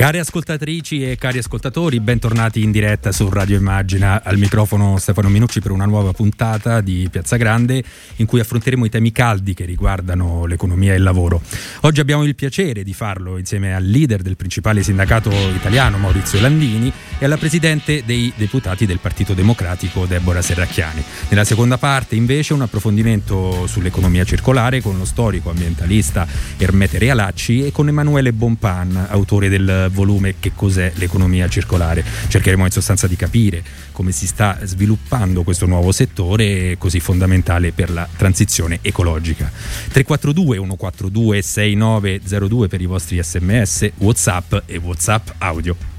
Cari ascoltatrici e cari ascoltatori, bentornati in diretta su Radio Immagina. Al microfono Stefano Minucci per una nuova puntata di Piazza Grande in cui affronteremo i temi caldi che riguardano l'economia e il lavoro. Oggi abbiamo il piacere di farlo insieme al leader del principale sindacato italiano Maurizio Landini e alla presidente dei deputati del Partito Democratico Deborah Serracchiani. Nella seconda parte invece un approfondimento sull'economia circolare con lo storico ambientalista Ermete Realacci e con Emanuele Bonpan, autore del volume Che cos'è l'economia circolare. Cercheremo in sostanza di capire come si sta sviluppando questo nuovo settore così fondamentale per la transizione ecologica. 342 142 6902 per i vostri sms, whatsapp e whatsapp audio.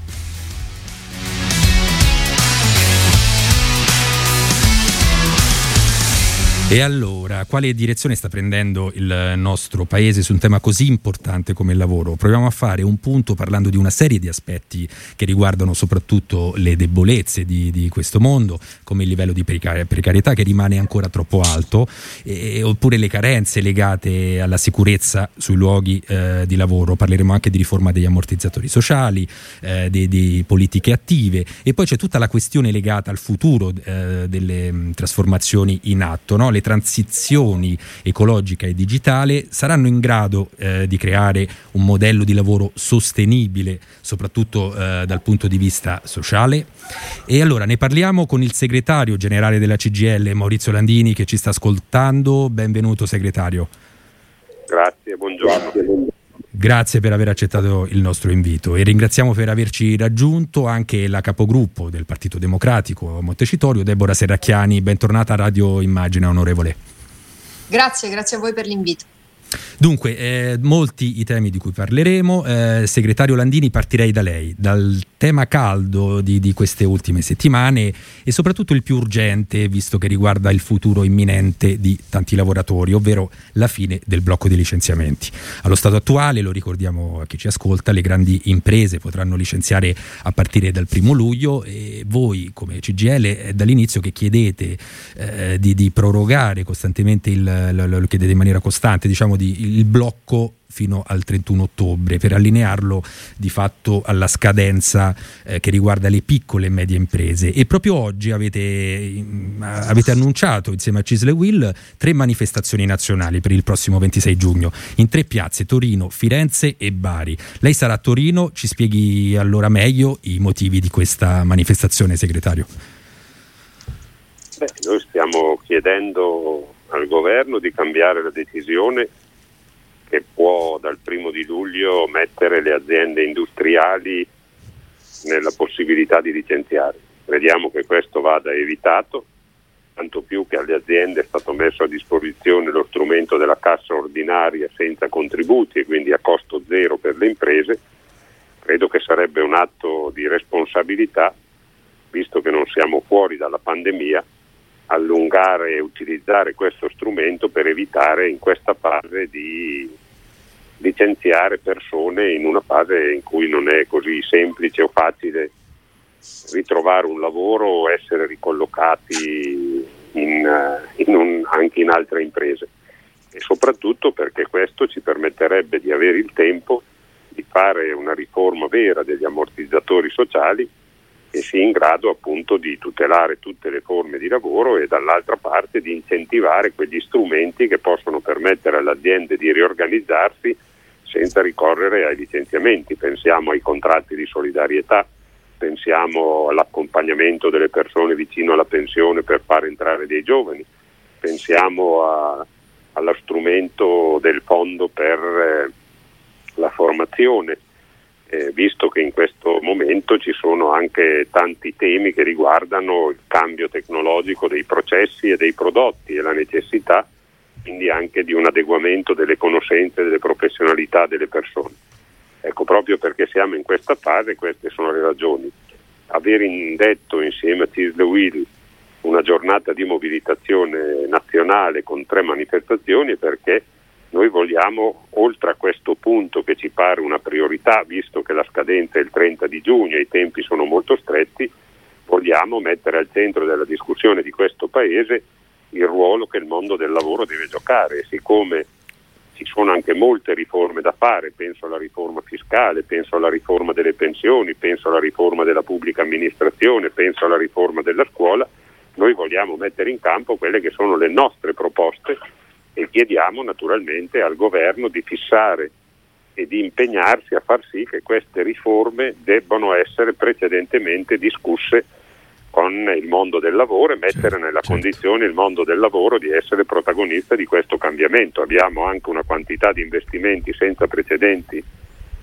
E allora, quale direzione sta prendendo il nostro paese su un tema così importante come il lavoro? Proviamo a fare un punto parlando di una serie di aspetti che riguardano soprattutto le debolezze di, di questo mondo, come il livello di precar- precarietà che rimane ancora troppo alto, e, oppure le carenze legate alla sicurezza sui luoghi eh, di lavoro. Parleremo anche di riforma degli ammortizzatori sociali, eh, di, di, politiche attive e poi c'è tutta la questione legata al futuro eh, delle mh, trasformazioni in atto. No? Le transizioni ecologica e digitale saranno in grado eh, di creare un modello di lavoro sostenibile, soprattutto eh, dal punto di vista sociale. E allora ne parliamo con il segretario generale della CGL, Maurizio Landini, che ci sta ascoltando. Benvenuto segretario. Grazie, buongiorno. Grazie per aver accettato il nostro invito e ringraziamo per averci raggiunto anche la capogruppo del Partito Democratico a Montecitorio, Deborah Serracchiani. Bentornata a Radio Immagina, onorevole. Grazie, grazie a voi per l'invito. Dunque, eh, molti i temi di cui parleremo. Eh, segretario Landini, partirei da lei, dal tema caldo di, di, queste ultime settimane e soprattutto il più urgente, visto che riguarda il futuro imminente di tanti lavoratori, ovvero la fine del blocco dei licenziamenti. Allo stato attuale, lo ricordiamo a chi ci ascolta, le grandi imprese potranno licenziare a partire dal primo luglio e voi come CGL è dall'inizio che chiedete eh, di, di, prorogare costantemente, il, lo, lo chiedete in maniera costante, diciamo, di, il blocco fino al 31 ottobre per allinearlo di fatto alla scadenza eh, che riguarda le piccole e medie imprese e proprio oggi avete, avete annunciato insieme a Cisle Will tre manifestazioni nazionali per il prossimo 26 giugno in tre piazze Torino, Firenze e Bari. Lei sarà a Torino, ci spieghi allora meglio i motivi di questa manifestazione segretario. Beh, noi stiamo chiedendo al governo di cambiare la decisione che può dal primo di luglio mettere le aziende industriali nella possibilità di licenziare. Crediamo che questo vada evitato, tanto più che alle aziende è stato messo a disposizione lo strumento della cassa ordinaria senza contributi e quindi a costo zero per le imprese. Credo che sarebbe un atto di responsabilità, visto che non siamo fuori dalla pandemia, allungare e utilizzare questo strumento per evitare in questa fase di licenziare persone in una fase in cui non è così semplice o facile ritrovare un lavoro o essere ricollocati in, eh, in un, anche in altre imprese. E soprattutto perché questo ci permetterebbe di avere il tempo di fare una riforma vera degli ammortizzatori sociali che sia in grado appunto di tutelare tutte le forme di lavoro e dall'altra parte di incentivare quegli strumenti che possono permettere alle aziende di riorganizzarsi senza ricorrere ai licenziamenti. Pensiamo ai contratti di solidarietà, pensiamo all'accompagnamento delle persone vicino alla pensione per far entrare dei giovani, pensiamo a, allo strumento del fondo per eh, la formazione, eh, visto che in questo momento ci sono anche tanti temi che riguardano il cambio tecnologico dei processi e dei prodotti e la necessità quindi anche di un adeguamento delle conoscenze delle professionalità delle persone. Ecco, proprio perché siamo in questa fase, queste sono le ragioni. Aver indetto insieme a Cisle Will una giornata di mobilitazione nazionale con tre manifestazioni perché noi vogliamo, oltre a questo punto che ci pare una priorità, visto che la scadenza è il 30 di giugno e i tempi sono molto stretti, vogliamo mettere al centro della discussione di questo Paese il ruolo che il mondo del lavoro deve giocare. Siccome ci sono anche molte riforme da fare, penso alla riforma fiscale, penso alla riforma delle pensioni, penso alla riforma della pubblica amministrazione, penso alla riforma della scuola, noi vogliamo mettere in campo quelle che sono le nostre proposte e chiediamo naturalmente al governo di fissare e di impegnarsi a far sì che queste riforme debbano essere precedentemente discusse con il mondo del lavoro e mettere certo, nella certo. condizione il mondo del lavoro di essere protagonista di questo cambiamento. Abbiamo anche una quantità di investimenti senza precedenti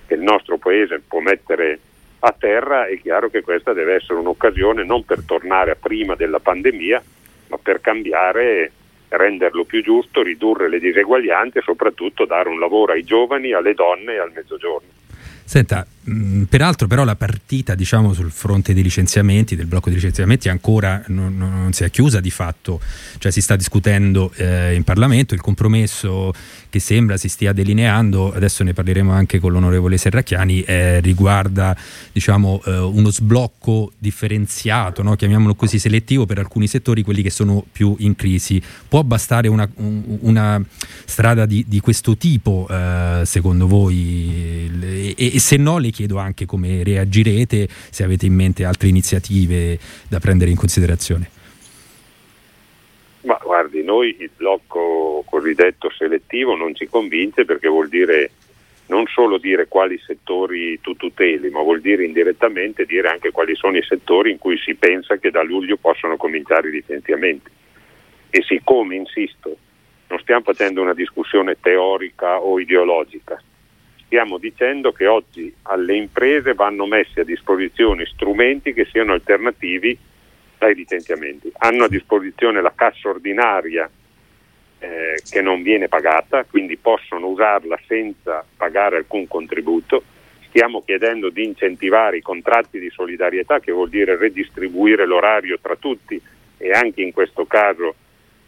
che il nostro Paese può mettere a terra, è chiaro che questa deve essere un'occasione non per tornare a prima della pandemia, ma per cambiare, renderlo più giusto, ridurre le diseguaglianze e soprattutto dare un lavoro ai giovani, alle donne e al mezzogiorno. Senta, mh, peraltro però la partita diciamo, sul fronte dei licenziamenti, del blocco dei licenziamenti ancora non, non si è chiusa di fatto, cioè si sta discutendo eh, in Parlamento, il compromesso che sembra si stia delineando, adesso ne parleremo anche con l'onorevole Serracchiani, eh, riguarda diciamo, eh, uno sblocco differenziato, no? chiamiamolo così selettivo per alcuni settori, quelli che sono più in crisi. Può bastare una, una strada di, di, questo tipo eh, secondo voi? E, e se no le chiedo anche come reagirete, se avete in mente altre iniziative da prendere in considerazione. Ma guardi, noi il blocco cosiddetto selettivo non ci convince perché vuol dire non solo dire quali settori tu tuteli, ma vuol dire indirettamente dire anche quali sono i settori in cui si pensa che da luglio possono cominciare i licenziamenti. E siccome, insisto, non stiamo facendo una discussione teorica o ideologica, stiamo dicendo che oggi alle imprese vanno messi a disposizione strumenti che siano alternativi dai licenziamenti. Hanno a disposizione la cassa ordinaria eh, che non viene pagata, quindi possono usarla senza pagare alcun contributo. Stiamo chiedendo di incentivare i contratti di solidarietà, che vuol dire redistribuire l'orario tra tutti e anche in questo caso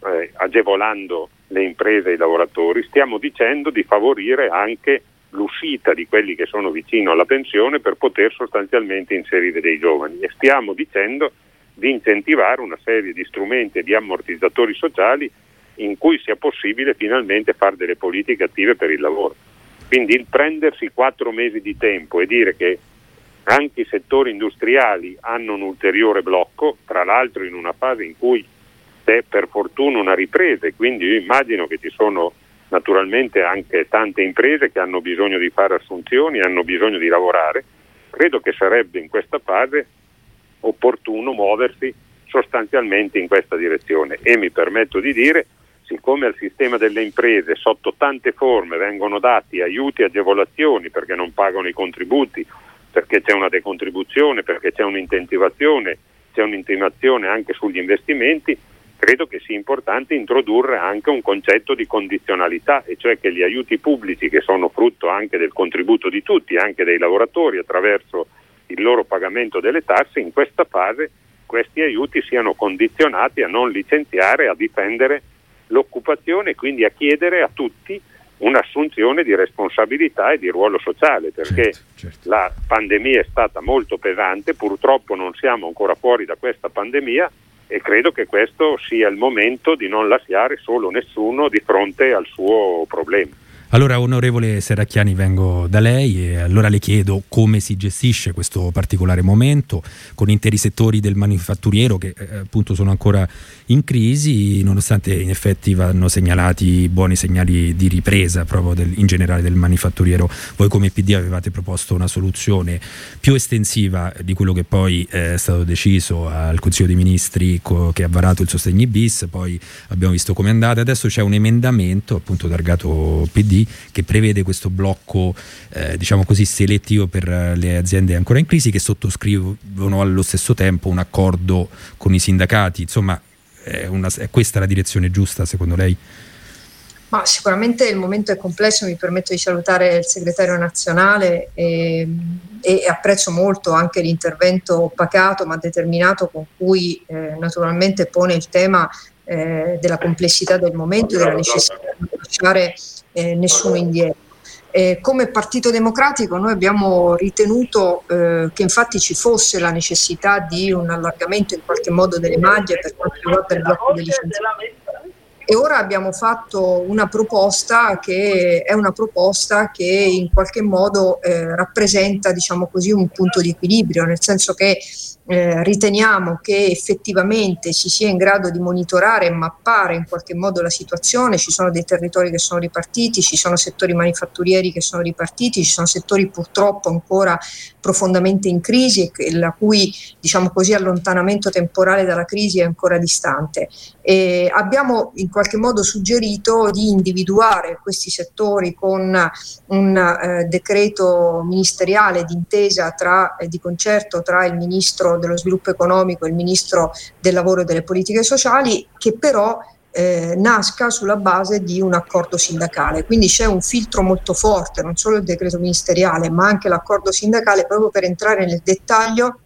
eh, agevolando le imprese e i lavoratori. Stiamo dicendo di favorire anche l'uscita di quelli che sono vicino alla pensione per poter sostanzialmente inserire dei giovani e stiamo dicendo di incentivare una serie di strumenti e di ammortizzatori sociali in cui sia possibile finalmente fare delle politiche attive per il lavoro. Quindi il prendersi quattro mesi di tempo e dire che anche i settori industriali hanno un ulteriore blocco, tra l'altro in una fase in cui c'è per fortuna una ripresa e quindi io immagino che ci sono naturalmente anche tante imprese che hanno bisogno di fare assunzioni, hanno bisogno di lavorare, credo che sarebbe in questa fase opportuno muoversi sostanzialmente in questa direzione. E mi permetto di dire siccome al sistema delle imprese sotto tante forme vengono dati aiuti e agevolazioni perché non pagano i contributi, perché c'è una decontribuzione, perché c'è un'incentivazione, c'è un'intimazione anche sugli investimenti, credo che sia importante introdurre anche un concetto di condizionalità, e cioè che gli aiuti pubblici che sono frutto anche del contributo di tutti, anche dei lavoratori attraverso il loro pagamento delle tasse, in questa fase questi aiuti siano condizionati a non licenziare, a difendere l'occupazione e quindi a chiedere a tutti un'assunzione di responsabilità e di ruolo sociale, perché certo, certo. la pandemia è stata molto pesante, purtroppo non siamo ancora fuori da questa pandemia e credo che questo sia il momento di non lasciare solo nessuno di fronte al suo problema. Allora, onorevole Serracchiani, vengo da lei e allora le chiedo come si gestisce questo particolare momento con interi settori del manifatturiero che eh, appunto sono ancora in crisi, nonostante in effetti vanno segnalati buoni segnali di ripresa proprio del, in generale del manifatturiero. Voi come PD avevate proposto una soluzione più estensiva di quello che poi è stato deciso al Consiglio dei Ministri co- che ha varato il sostegni bis, poi abbiamo visto come è andata, adesso c'è un emendamento appunto targato PD che prevede questo blocco eh, diciamo così selettivo per le aziende ancora in crisi che sottoscrivono allo stesso tempo un accordo con i sindacati. Insomma, è, una, è questa la direzione giusta secondo lei? Ma sicuramente il momento è complesso, mi permetto di salutare il segretario nazionale e, e apprezzo molto anche l'intervento pacato ma determinato con cui eh, naturalmente pone il tema eh, della complessità del momento e della necessità di lasciare eh, nessuno indietro. Eh, come Partito Democratico noi abbiamo ritenuto eh, che infatti ci fosse la necessità di un allargamento in qualche modo delle maglie per quanto riguarda il blocco dei licenziamenti e ora abbiamo fatto una proposta che è una proposta che in qualche modo eh, rappresenta diciamo così un punto di equilibrio, nel senso che eh, riteniamo che effettivamente si sia in grado di monitorare e mappare in qualche modo la situazione, ci sono dei territori che sono ripartiti, ci sono settori manifatturieri che sono ripartiti, ci sono settori purtroppo ancora profondamente in crisi e la cui diciamo così, allontanamento temporale dalla crisi è ancora distante. E abbiamo in qualche modo suggerito di individuare questi settori con un eh, decreto ministeriale d'intesa tra, eh, di concerto tra il ministro dello sviluppo economico e il ministro del lavoro e delle politiche sociali che però eh, nasca sulla base di un accordo sindacale. Quindi c'è un filtro molto forte, non solo il decreto ministeriale, ma anche l'accordo sindacale proprio per entrare nel dettaglio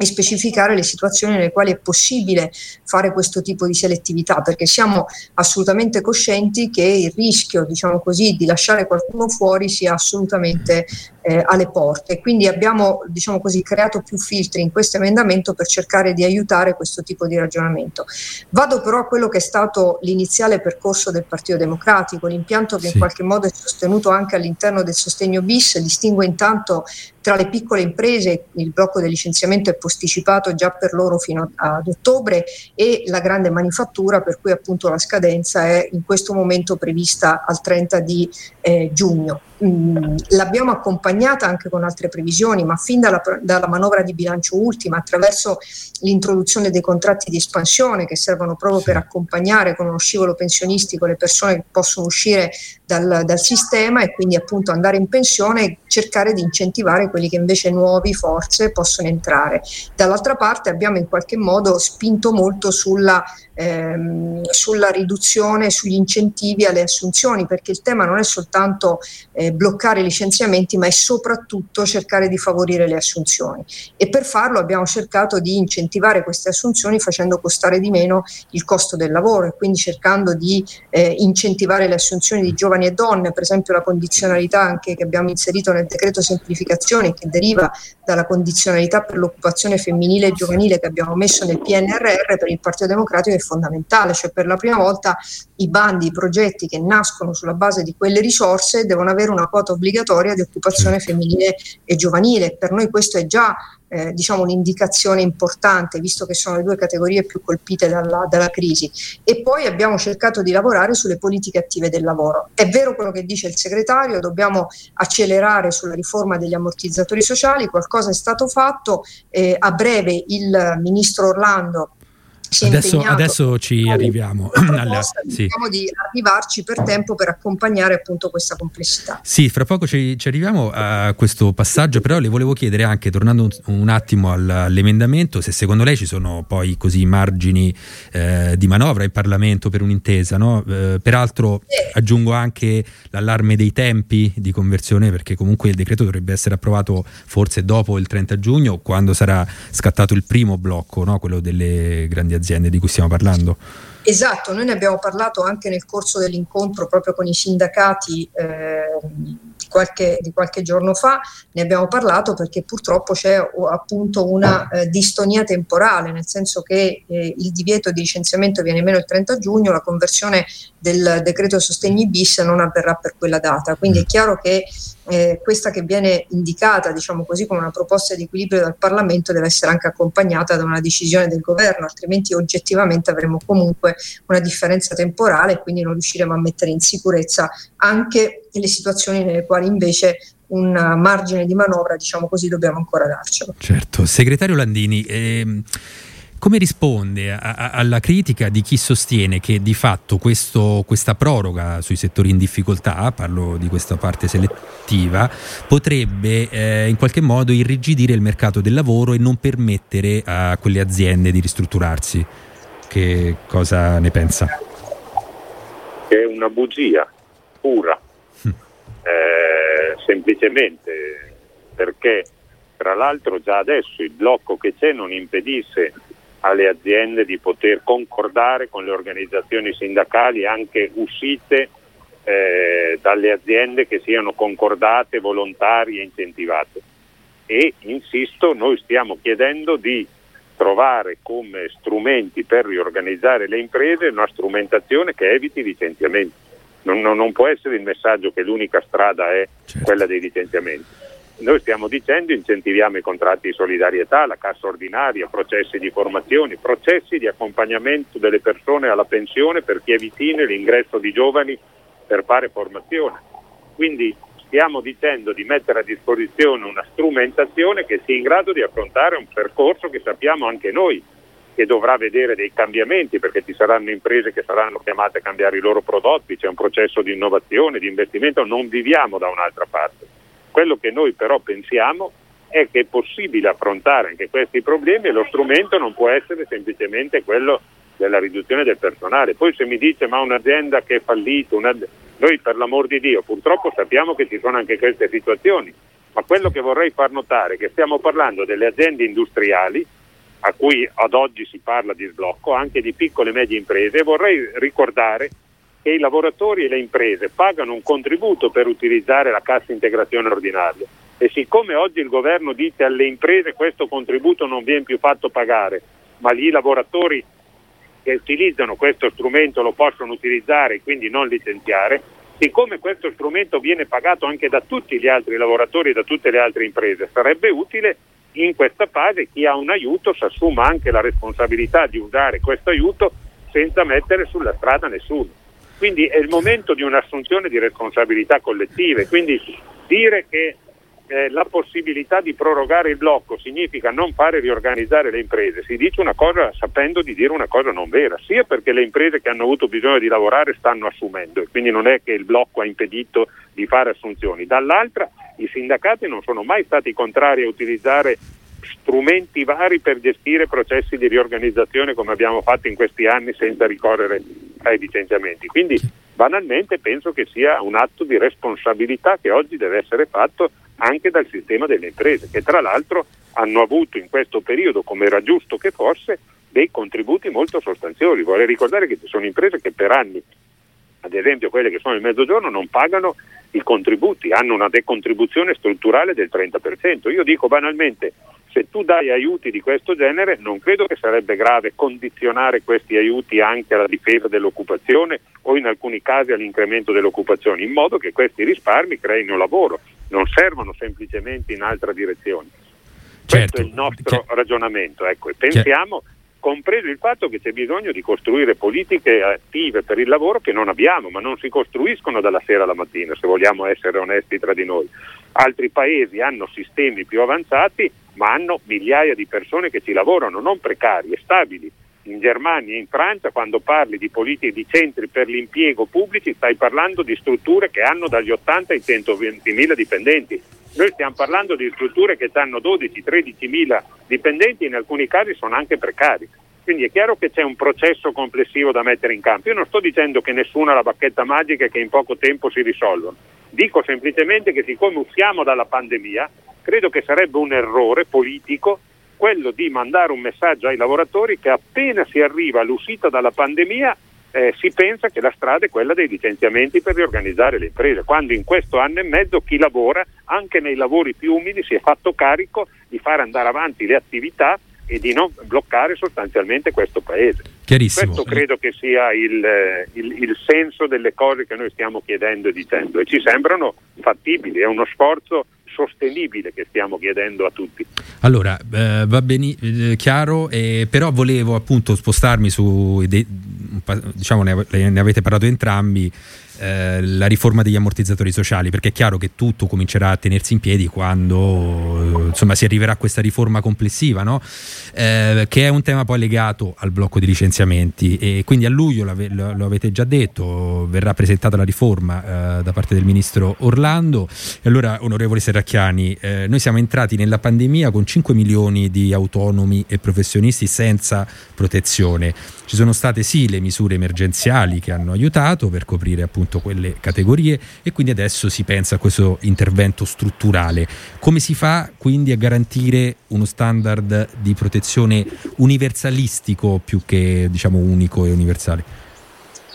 e specificare le situazioni nelle quali è possibile fare questo tipo di selettività, perché siamo assolutamente coscienti che il rischio, diciamo così, di lasciare qualcuno fuori sia assolutamente eh, alle porte. Quindi abbiamo diciamo così, creato più filtri in questo emendamento per cercare di aiutare questo tipo di ragionamento. Vado però a quello che è stato l'iniziale percorso del Partito Democratico, l'impianto che sì. in qualche modo è sostenuto anche all'interno del sostegno bis, distingue intanto tra le piccole imprese il blocco del licenziamento è posticipato già per loro fino ad ottobre e la grande manifattura per cui appunto la scadenza è in questo momento prevista al 30 di eh, giugno. Mm, l'abbiamo accompagnata anche con altre previsioni, ma fin dalla, dalla, manovra di bilancio ultima, attraverso l'introduzione dei contratti di espansione che servono proprio per accompagnare con uno scivolo pensionistico le persone che possono uscire dal, dal sistema e quindi appunto andare in pensione e cercare di incentivare quelli che invece nuovi forze possono entrare. Dall'altra parte abbiamo in qualche modo spinto molto sulla ehm, sulla riduzione, sugli incentivi alle assunzioni, perché il tema non è soltanto eh, bloccare i licenziamenti, ma è soprattutto cercare di favorire le assunzioni. E per farlo abbiamo cercato di incentivare queste assunzioni facendo costare di meno il costo del lavoro e quindi cercando di eh, incentivare le assunzioni di giovani e donne, per esempio la condizionalità anche che abbiamo inserito nel decreto semplificazione che deriva dalla condizionalità per l'occupazione femminile e giovanile che abbiamo messo nel PNRR per il Partito Democratico è fondamentale, cioè per la prima volta i bandi, i progetti che nascono sulla base di quelle risorse devono avere una quota obbligatoria di occupazione femminile e giovanile. Per noi questo è già eh, diciamo un'indicazione importante, visto che sono le due categorie più colpite dalla, dalla, crisi. E poi abbiamo cercato di lavorare sulle politiche attive del lavoro. È vero quello che dice il segretario, dobbiamo accelerare sulla riforma degli ammortizzatori sociali, qualcosa è stato fatto, eh, a breve il ministro Orlando Adesso, adesso, ci arriviamo. Alla, sì. di arrivarci per tempo per accompagnare appunto questa complessità. Sì, fra poco ci, ci arriviamo a questo passaggio, però le volevo chiedere anche, tornando un, un attimo all'emendamento, se secondo lei ci sono poi così margini eh, di manovra in Parlamento per un'intesa. No? Eh, peraltro sì. aggiungo anche l'allarme dei tempi di conversione, perché comunque il decreto dovrebbe essere approvato forse dopo il 30 giugno, quando sarà scattato il primo blocco, no? quello delle grandi aziende aziende di cui stiamo parlando. Esatto, noi ne abbiamo parlato anche nel corso dell'incontro proprio con i sindacati eh, di, qualche, di, qualche, giorno fa, ne abbiamo parlato perché purtroppo c'è appunto una eh, distonia temporale, nel senso che eh, il divieto di licenziamento viene meno il 30 giugno, la conversione del decreto sostegni bis non avverrà per quella data, quindi è mm. chiaro che eh, questa che viene indicata diciamo così come una proposta di equilibrio dal Parlamento deve essere anche accompagnata da una decisione del governo, altrimenti oggettivamente avremo comunque una differenza temporale e quindi non riusciremo a mettere in sicurezza anche le situazioni nelle quali invece un margine di manovra, diciamo così, dobbiamo ancora darcelo. Certo, segretario Landini. Ehm come risponde a, a, alla critica di chi sostiene che di fatto questo, questa proroga sui settori in difficoltà, parlo di questa parte selettiva, potrebbe eh, in qualche modo irrigidire il mercato del lavoro e non permettere a quelle aziende di ristrutturarsi? Che cosa ne pensa? È una bugia pura, hm. eh, semplicemente perché tra l'altro già adesso il blocco che c'è non impedisse alle aziende di poter concordare con le organizzazioni sindacali anche uscite eh, dalle aziende che siano concordate, volontarie e incentivate. E insisto, noi stiamo chiedendo di trovare come strumenti per riorganizzare le imprese una strumentazione che eviti i licenziamenti. Non, non, non può essere il messaggio che l'unica strada è certo. quella dei licenziamenti. Noi stiamo dicendo incentiviamo i contratti di solidarietà, la cassa ordinaria, processi di formazione, processi di accompagnamento delle persone alla pensione per chi è vicino l'ingresso di giovani per fare formazione. Quindi stiamo dicendo di mettere a disposizione una strumentazione che sia in grado di affrontare un percorso che sappiamo anche noi che dovrà vedere dei cambiamenti perché ci saranno imprese che saranno chiamate a cambiare i loro prodotti, c'è un processo di innovazione, di investimento, non viviamo da un'altra parte. Quello che noi però pensiamo è che è possibile affrontare anche questi problemi e lo strumento non può essere semplicemente quello della riduzione del personale. Poi se mi dice ma un'azienda che è fallita, noi per l'amor di Dio purtroppo sappiamo che ci sono anche queste situazioni, ma quello che vorrei far notare è che stiamo parlando delle aziende industriali a cui ad oggi si parla di sblocco, anche di piccole e medie imprese e vorrei ricordare che i lavoratori e le imprese pagano un contributo per utilizzare la cassa integrazione ordinaria e siccome oggi il governo dice alle imprese questo contributo non viene più fatto pagare, ma gli lavoratori che utilizzano questo strumento lo possono utilizzare e quindi non licenziare, siccome questo strumento viene pagato anche da tutti gli altri lavoratori e da tutte le altre imprese, sarebbe utile in questa fase chi ha un aiuto si assuma anche la responsabilità di usare questo aiuto senza mettere sulla strada nessuno. Quindi è il momento di un'assunzione di responsabilità collettive, quindi dire che eh, la possibilità di prorogare il blocco significa non fare riorganizzare le imprese, si dice una cosa sapendo di dire una cosa non vera, sia perché le imprese che hanno avuto bisogno di lavorare stanno assumendo e quindi non è che il blocco ha impedito di fare assunzioni, dall'altra i sindacati non sono mai stati contrari a utilizzare strumenti vari per gestire processi di riorganizzazione come abbiamo fatto in questi anni senza ricorrere ai licenziamenti. Quindi banalmente penso che sia un atto di responsabilità che oggi deve essere fatto anche dal sistema delle imprese, che tra l'altro hanno avuto in questo periodo, come era giusto che fosse, dei contributi molto sostanziosi. Vorrei ricordare che ci sono imprese che per anni, ad esempio quelle che sono nel mezzogiorno, non pagano i contributi, hanno una decontribuzione strutturale del 30%. Io dico banalmente, se tu dai aiuti di questo genere, non credo che sarebbe grave condizionare questi aiuti anche alla difesa dell'occupazione o in alcuni casi all'incremento dell'occupazione, in modo che questi risparmi creino lavoro non servono semplicemente in altra direzione. Certo. Questo è il nostro Ch- ragionamento, ecco, e pensiamo, compreso il fatto che c'è bisogno di costruire politiche attive per il lavoro che non abbiamo, ma non si costruiscono dalla sera alla mattina, se vogliamo essere onesti tra di noi. Altri paesi hanno sistemi più avanzati, ma hanno migliaia di persone che ci lavorano, non precarie, stabili in Germania e in Francia quando parli di politiche di centri per l'impiego pubblici stai parlando di strutture che hanno dagli 80 ai 120 mila dipendenti. Noi stiamo parlando di strutture che hanno 12-13 mila dipendenti, in alcuni casi sono anche precari. Quindi è chiaro che c'è un processo complessivo da mettere in campo. Io non sto dicendo che nessuno ha la bacchetta magica e che in poco tempo si risolvono. Dico semplicemente che siccome usciamo dalla pandemia, credo che sarebbe un errore politico quello di mandare un messaggio ai lavoratori che appena si arriva all'uscita dalla pandemia eh, si pensa che la strada è quella dei licenziamenti per riorganizzare le imprese, quando in questo anno e mezzo chi lavora, anche nei lavori più umili, si è fatto carico di fare andare avanti le attività e di non bloccare sostanzialmente questo paese. Questo credo che sia il, il, il, senso delle cose che noi stiamo chiedendo e dicendo e ci sembrano fattibili, è uno sforzo sostenibile che stiamo chiedendo a tutti. Allora, eh, va bene, eh, chiaro, eh, però volevo appunto spostarmi su, de, diciamo ne, ne avete parlato entrambi, eh, la riforma degli ammortizzatori sociali, perché è chiaro che tutto comincerà a tenersi in piedi quando insomma, si arriverà a questa riforma complessiva, no? eh, che è un tema poi legato al blocco di licenziamenti e quindi a luglio, lo avete già detto, verrà presentata la riforma eh, da parte del ministro Orlando. E allora, onorevole Serracchiani, eh, noi siamo entrati nella pandemia con 5 milioni di autonomi e professionisti senza protezione. Ci sono state sì le misure emergenziali che hanno aiutato per coprire appunto quelle categorie e quindi adesso si pensa a questo intervento strutturale. Come si fa quindi a garantire uno standard di protezione universalistico più che diciamo unico e universale?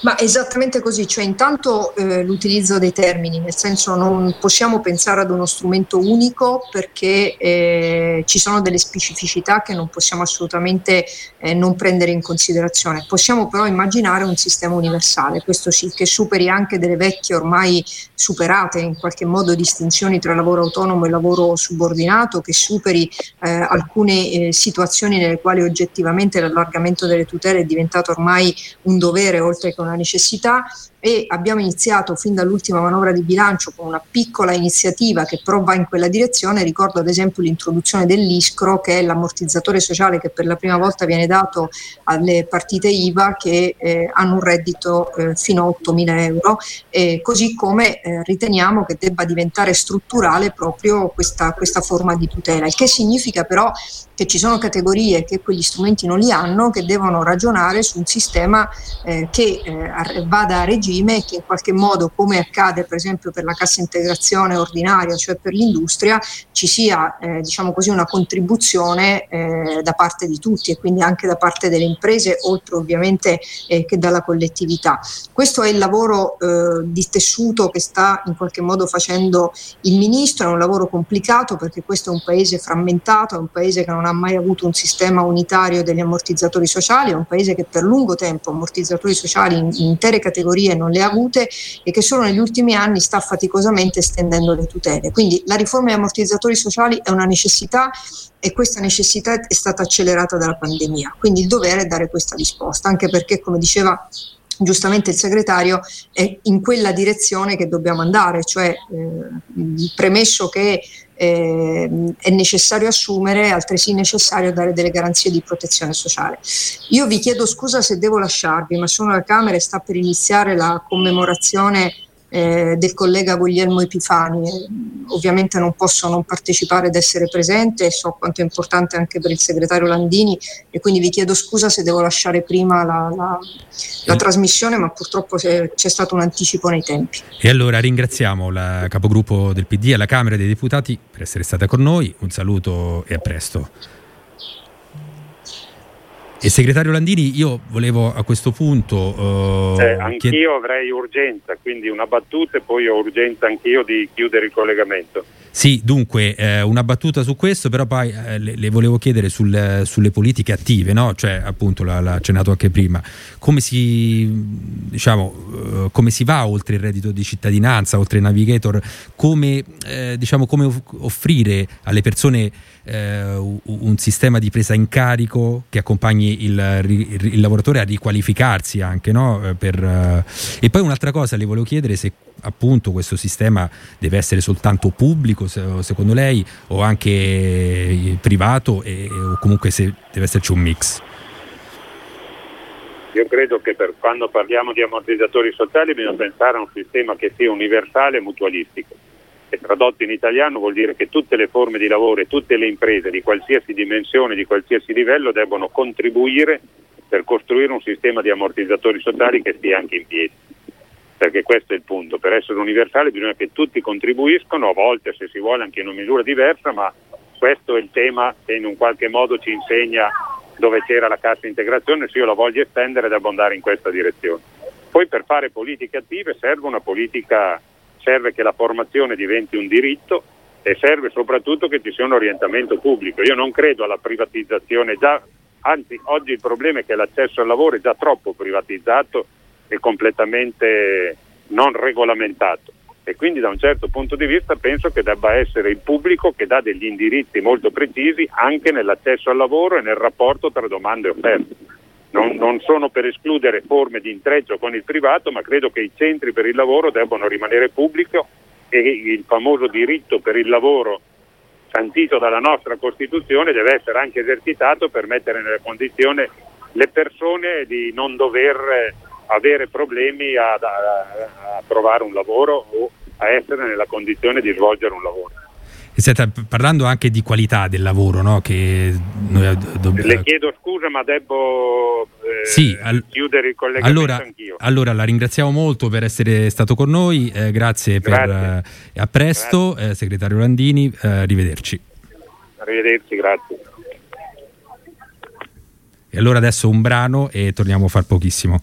Ma esattamente così, cioè intanto eh, l'utilizzo dei termini, nel senso non possiamo pensare ad uno strumento unico perché eh, ci sono delle specificità che non possiamo assolutamente eh, non prendere in considerazione. Possiamo però immaginare un sistema universale, questo sì, che superi anche delle vecchie ormai superate in qualche modo distinzioni tra lavoro autonomo e lavoro subordinato, che superi eh, alcune eh, situazioni nelle quali oggettivamente l'allargamento delle tutele è diventato ormai un dovere oltre che una necessità e abbiamo iniziato fin dall'ultima manovra di bilancio con una piccola iniziativa che però va in quella direzione. Ricordo ad esempio l'introduzione dell'ISCRO, che è l'ammortizzatore sociale che per la prima volta viene dato alle partite IVA che eh, hanno un reddito eh, fino a 8.000 euro, e così come eh, riteniamo che debba diventare strutturale proprio questa, questa forma di tutela, il che significa però che ci sono categorie che quegli strumenti non li hanno, che devono ragionare su un sistema eh, che eh, vada a regime regime che in qualche modo, come accade per esempio per la cassa integrazione ordinaria, cioè per l'industria, ci sia eh, diciamo così, una contribuzione eh, da parte di tutti e quindi anche da parte delle imprese, oltre ovviamente eh, che dalla collettività. Questo è il lavoro eh, di tessuto che sta in qualche modo facendo il ministro, è un lavoro complicato perché questo è un paese frammentato, è un paese che non ha mai avuto un sistema unitario degli ammortizzatori sociali, è un paese che per lungo tempo ammortizzatori sociali in intere categorie non non le ha avute e che solo negli ultimi anni sta faticosamente estendendo le tutele. Quindi la riforma degli ammortizzatori sociali è una necessità e questa necessità è stata accelerata dalla pandemia. Quindi il dovere è dare questa risposta, anche perché, come diceva giustamente il segretario, è in quella direzione che dobbiamo andare, cioè eh, premesso che eh, è necessario assumere, altresì necessario dare delle garanzie di protezione sociale. Io vi chiedo scusa se devo lasciarvi, ma sono alla Camera e sta per iniziare la commemorazione eh, del collega Guglielmo Epifani. Ovviamente non posso non partecipare ed essere presente, so quanto è importante anche per il segretario Landini e quindi vi chiedo scusa se devo lasciare prima la, la, la trasmissione, ma purtroppo c'è stato un anticipo nei tempi. E allora ringraziamo la capogruppo del PD alla Camera dei Deputati per essere stata con noi, un saluto e a presto. E segretario Landini, io volevo a questo punto... Eh, anch'io chied- avrei urgenza, quindi una battuta e poi ho urgenza anch'io di chiudere il collegamento. Sì, dunque eh, una battuta su questo, però poi eh, le, le, volevo chiedere sul, sulle politiche attive, no? cioè appunto l'ha, l'ha, accennato anche prima, come si, diciamo, uh, come si va oltre il reddito di cittadinanza, oltre il navigator, come, eh, diciamo, come offrire alle persone eh, un sistema di presa in carico che accompagni il, il, lavoratore a riqualificarsi anche. No? Eh, per, e poi un'altra cosa le volevo chiedere se appunto questo sistema deve essere soltanto pubblico se, secondo lei o anche eh, privato e, o comunque se deve esserci un mix. Io credo che per quando parliamo di ammortizzatori sociali bisogna pensare a un sistema che sia universale e mutualistico che tradotto in italiano vuol dire che tutte le forme di lavoro e tutte le imprese di qualsiasi dimensione, di qualsiasi livello debbono contribuire per costruire un sistema di ammortizzatori sociali che stia anche in piedi. Perché questo è il punto, per essere universale bisogna che tutti contribuiscano, a volte se si vuole anche in una misura diversa, ma questo è il tema che in un qualche modo ci insegna dove c'era la cassa integrazione, se io la voglio estendere devo andare in questa direzione. Poi per fare politiche attive serve una politica serve che la formazione diventi un diritto e serve soprattutto che ci sia un orientamento pubblico. Io non credo alla privatizzazione già, anzi oggi il problema è che l'accesso al lavoro è già troppo privatizzato e completamente non regolamentato e quindi da un certo punto di vista penso che debba essere il pubblico che dà degli indirizzi molto precisi anche nell'accesso al lavoro e nel rapporto tra domande e offerte. Non, non, sono per escludere forme di intreccio con il privato, ma credo che i centri per il lavoro debbano rimanere pubblici e il famoso diritto per il lavoro santito dalla nostra Costituzione deve essere anche esercitato per mettere nelle condizioni le persone di non dover avere problemi a, a, a trovare un lavoro o a essere nella condizione di svolgere un lavoro. Senta, parlando anche di qualità del lavoro, no? che noi dobbiamo... Le chiedo scusa, ma devo eh, sì, al... chiudere il collegamento allora, anch'io. Allora, la ringraziamo molto per essere stato con noi, eh, grazie, grazie. per... Eh, a presto, eh, segretario Landini, eh, arrivederci. Arrivederci, grazie. E allora adesso un brano e torniamo a far pochissimo.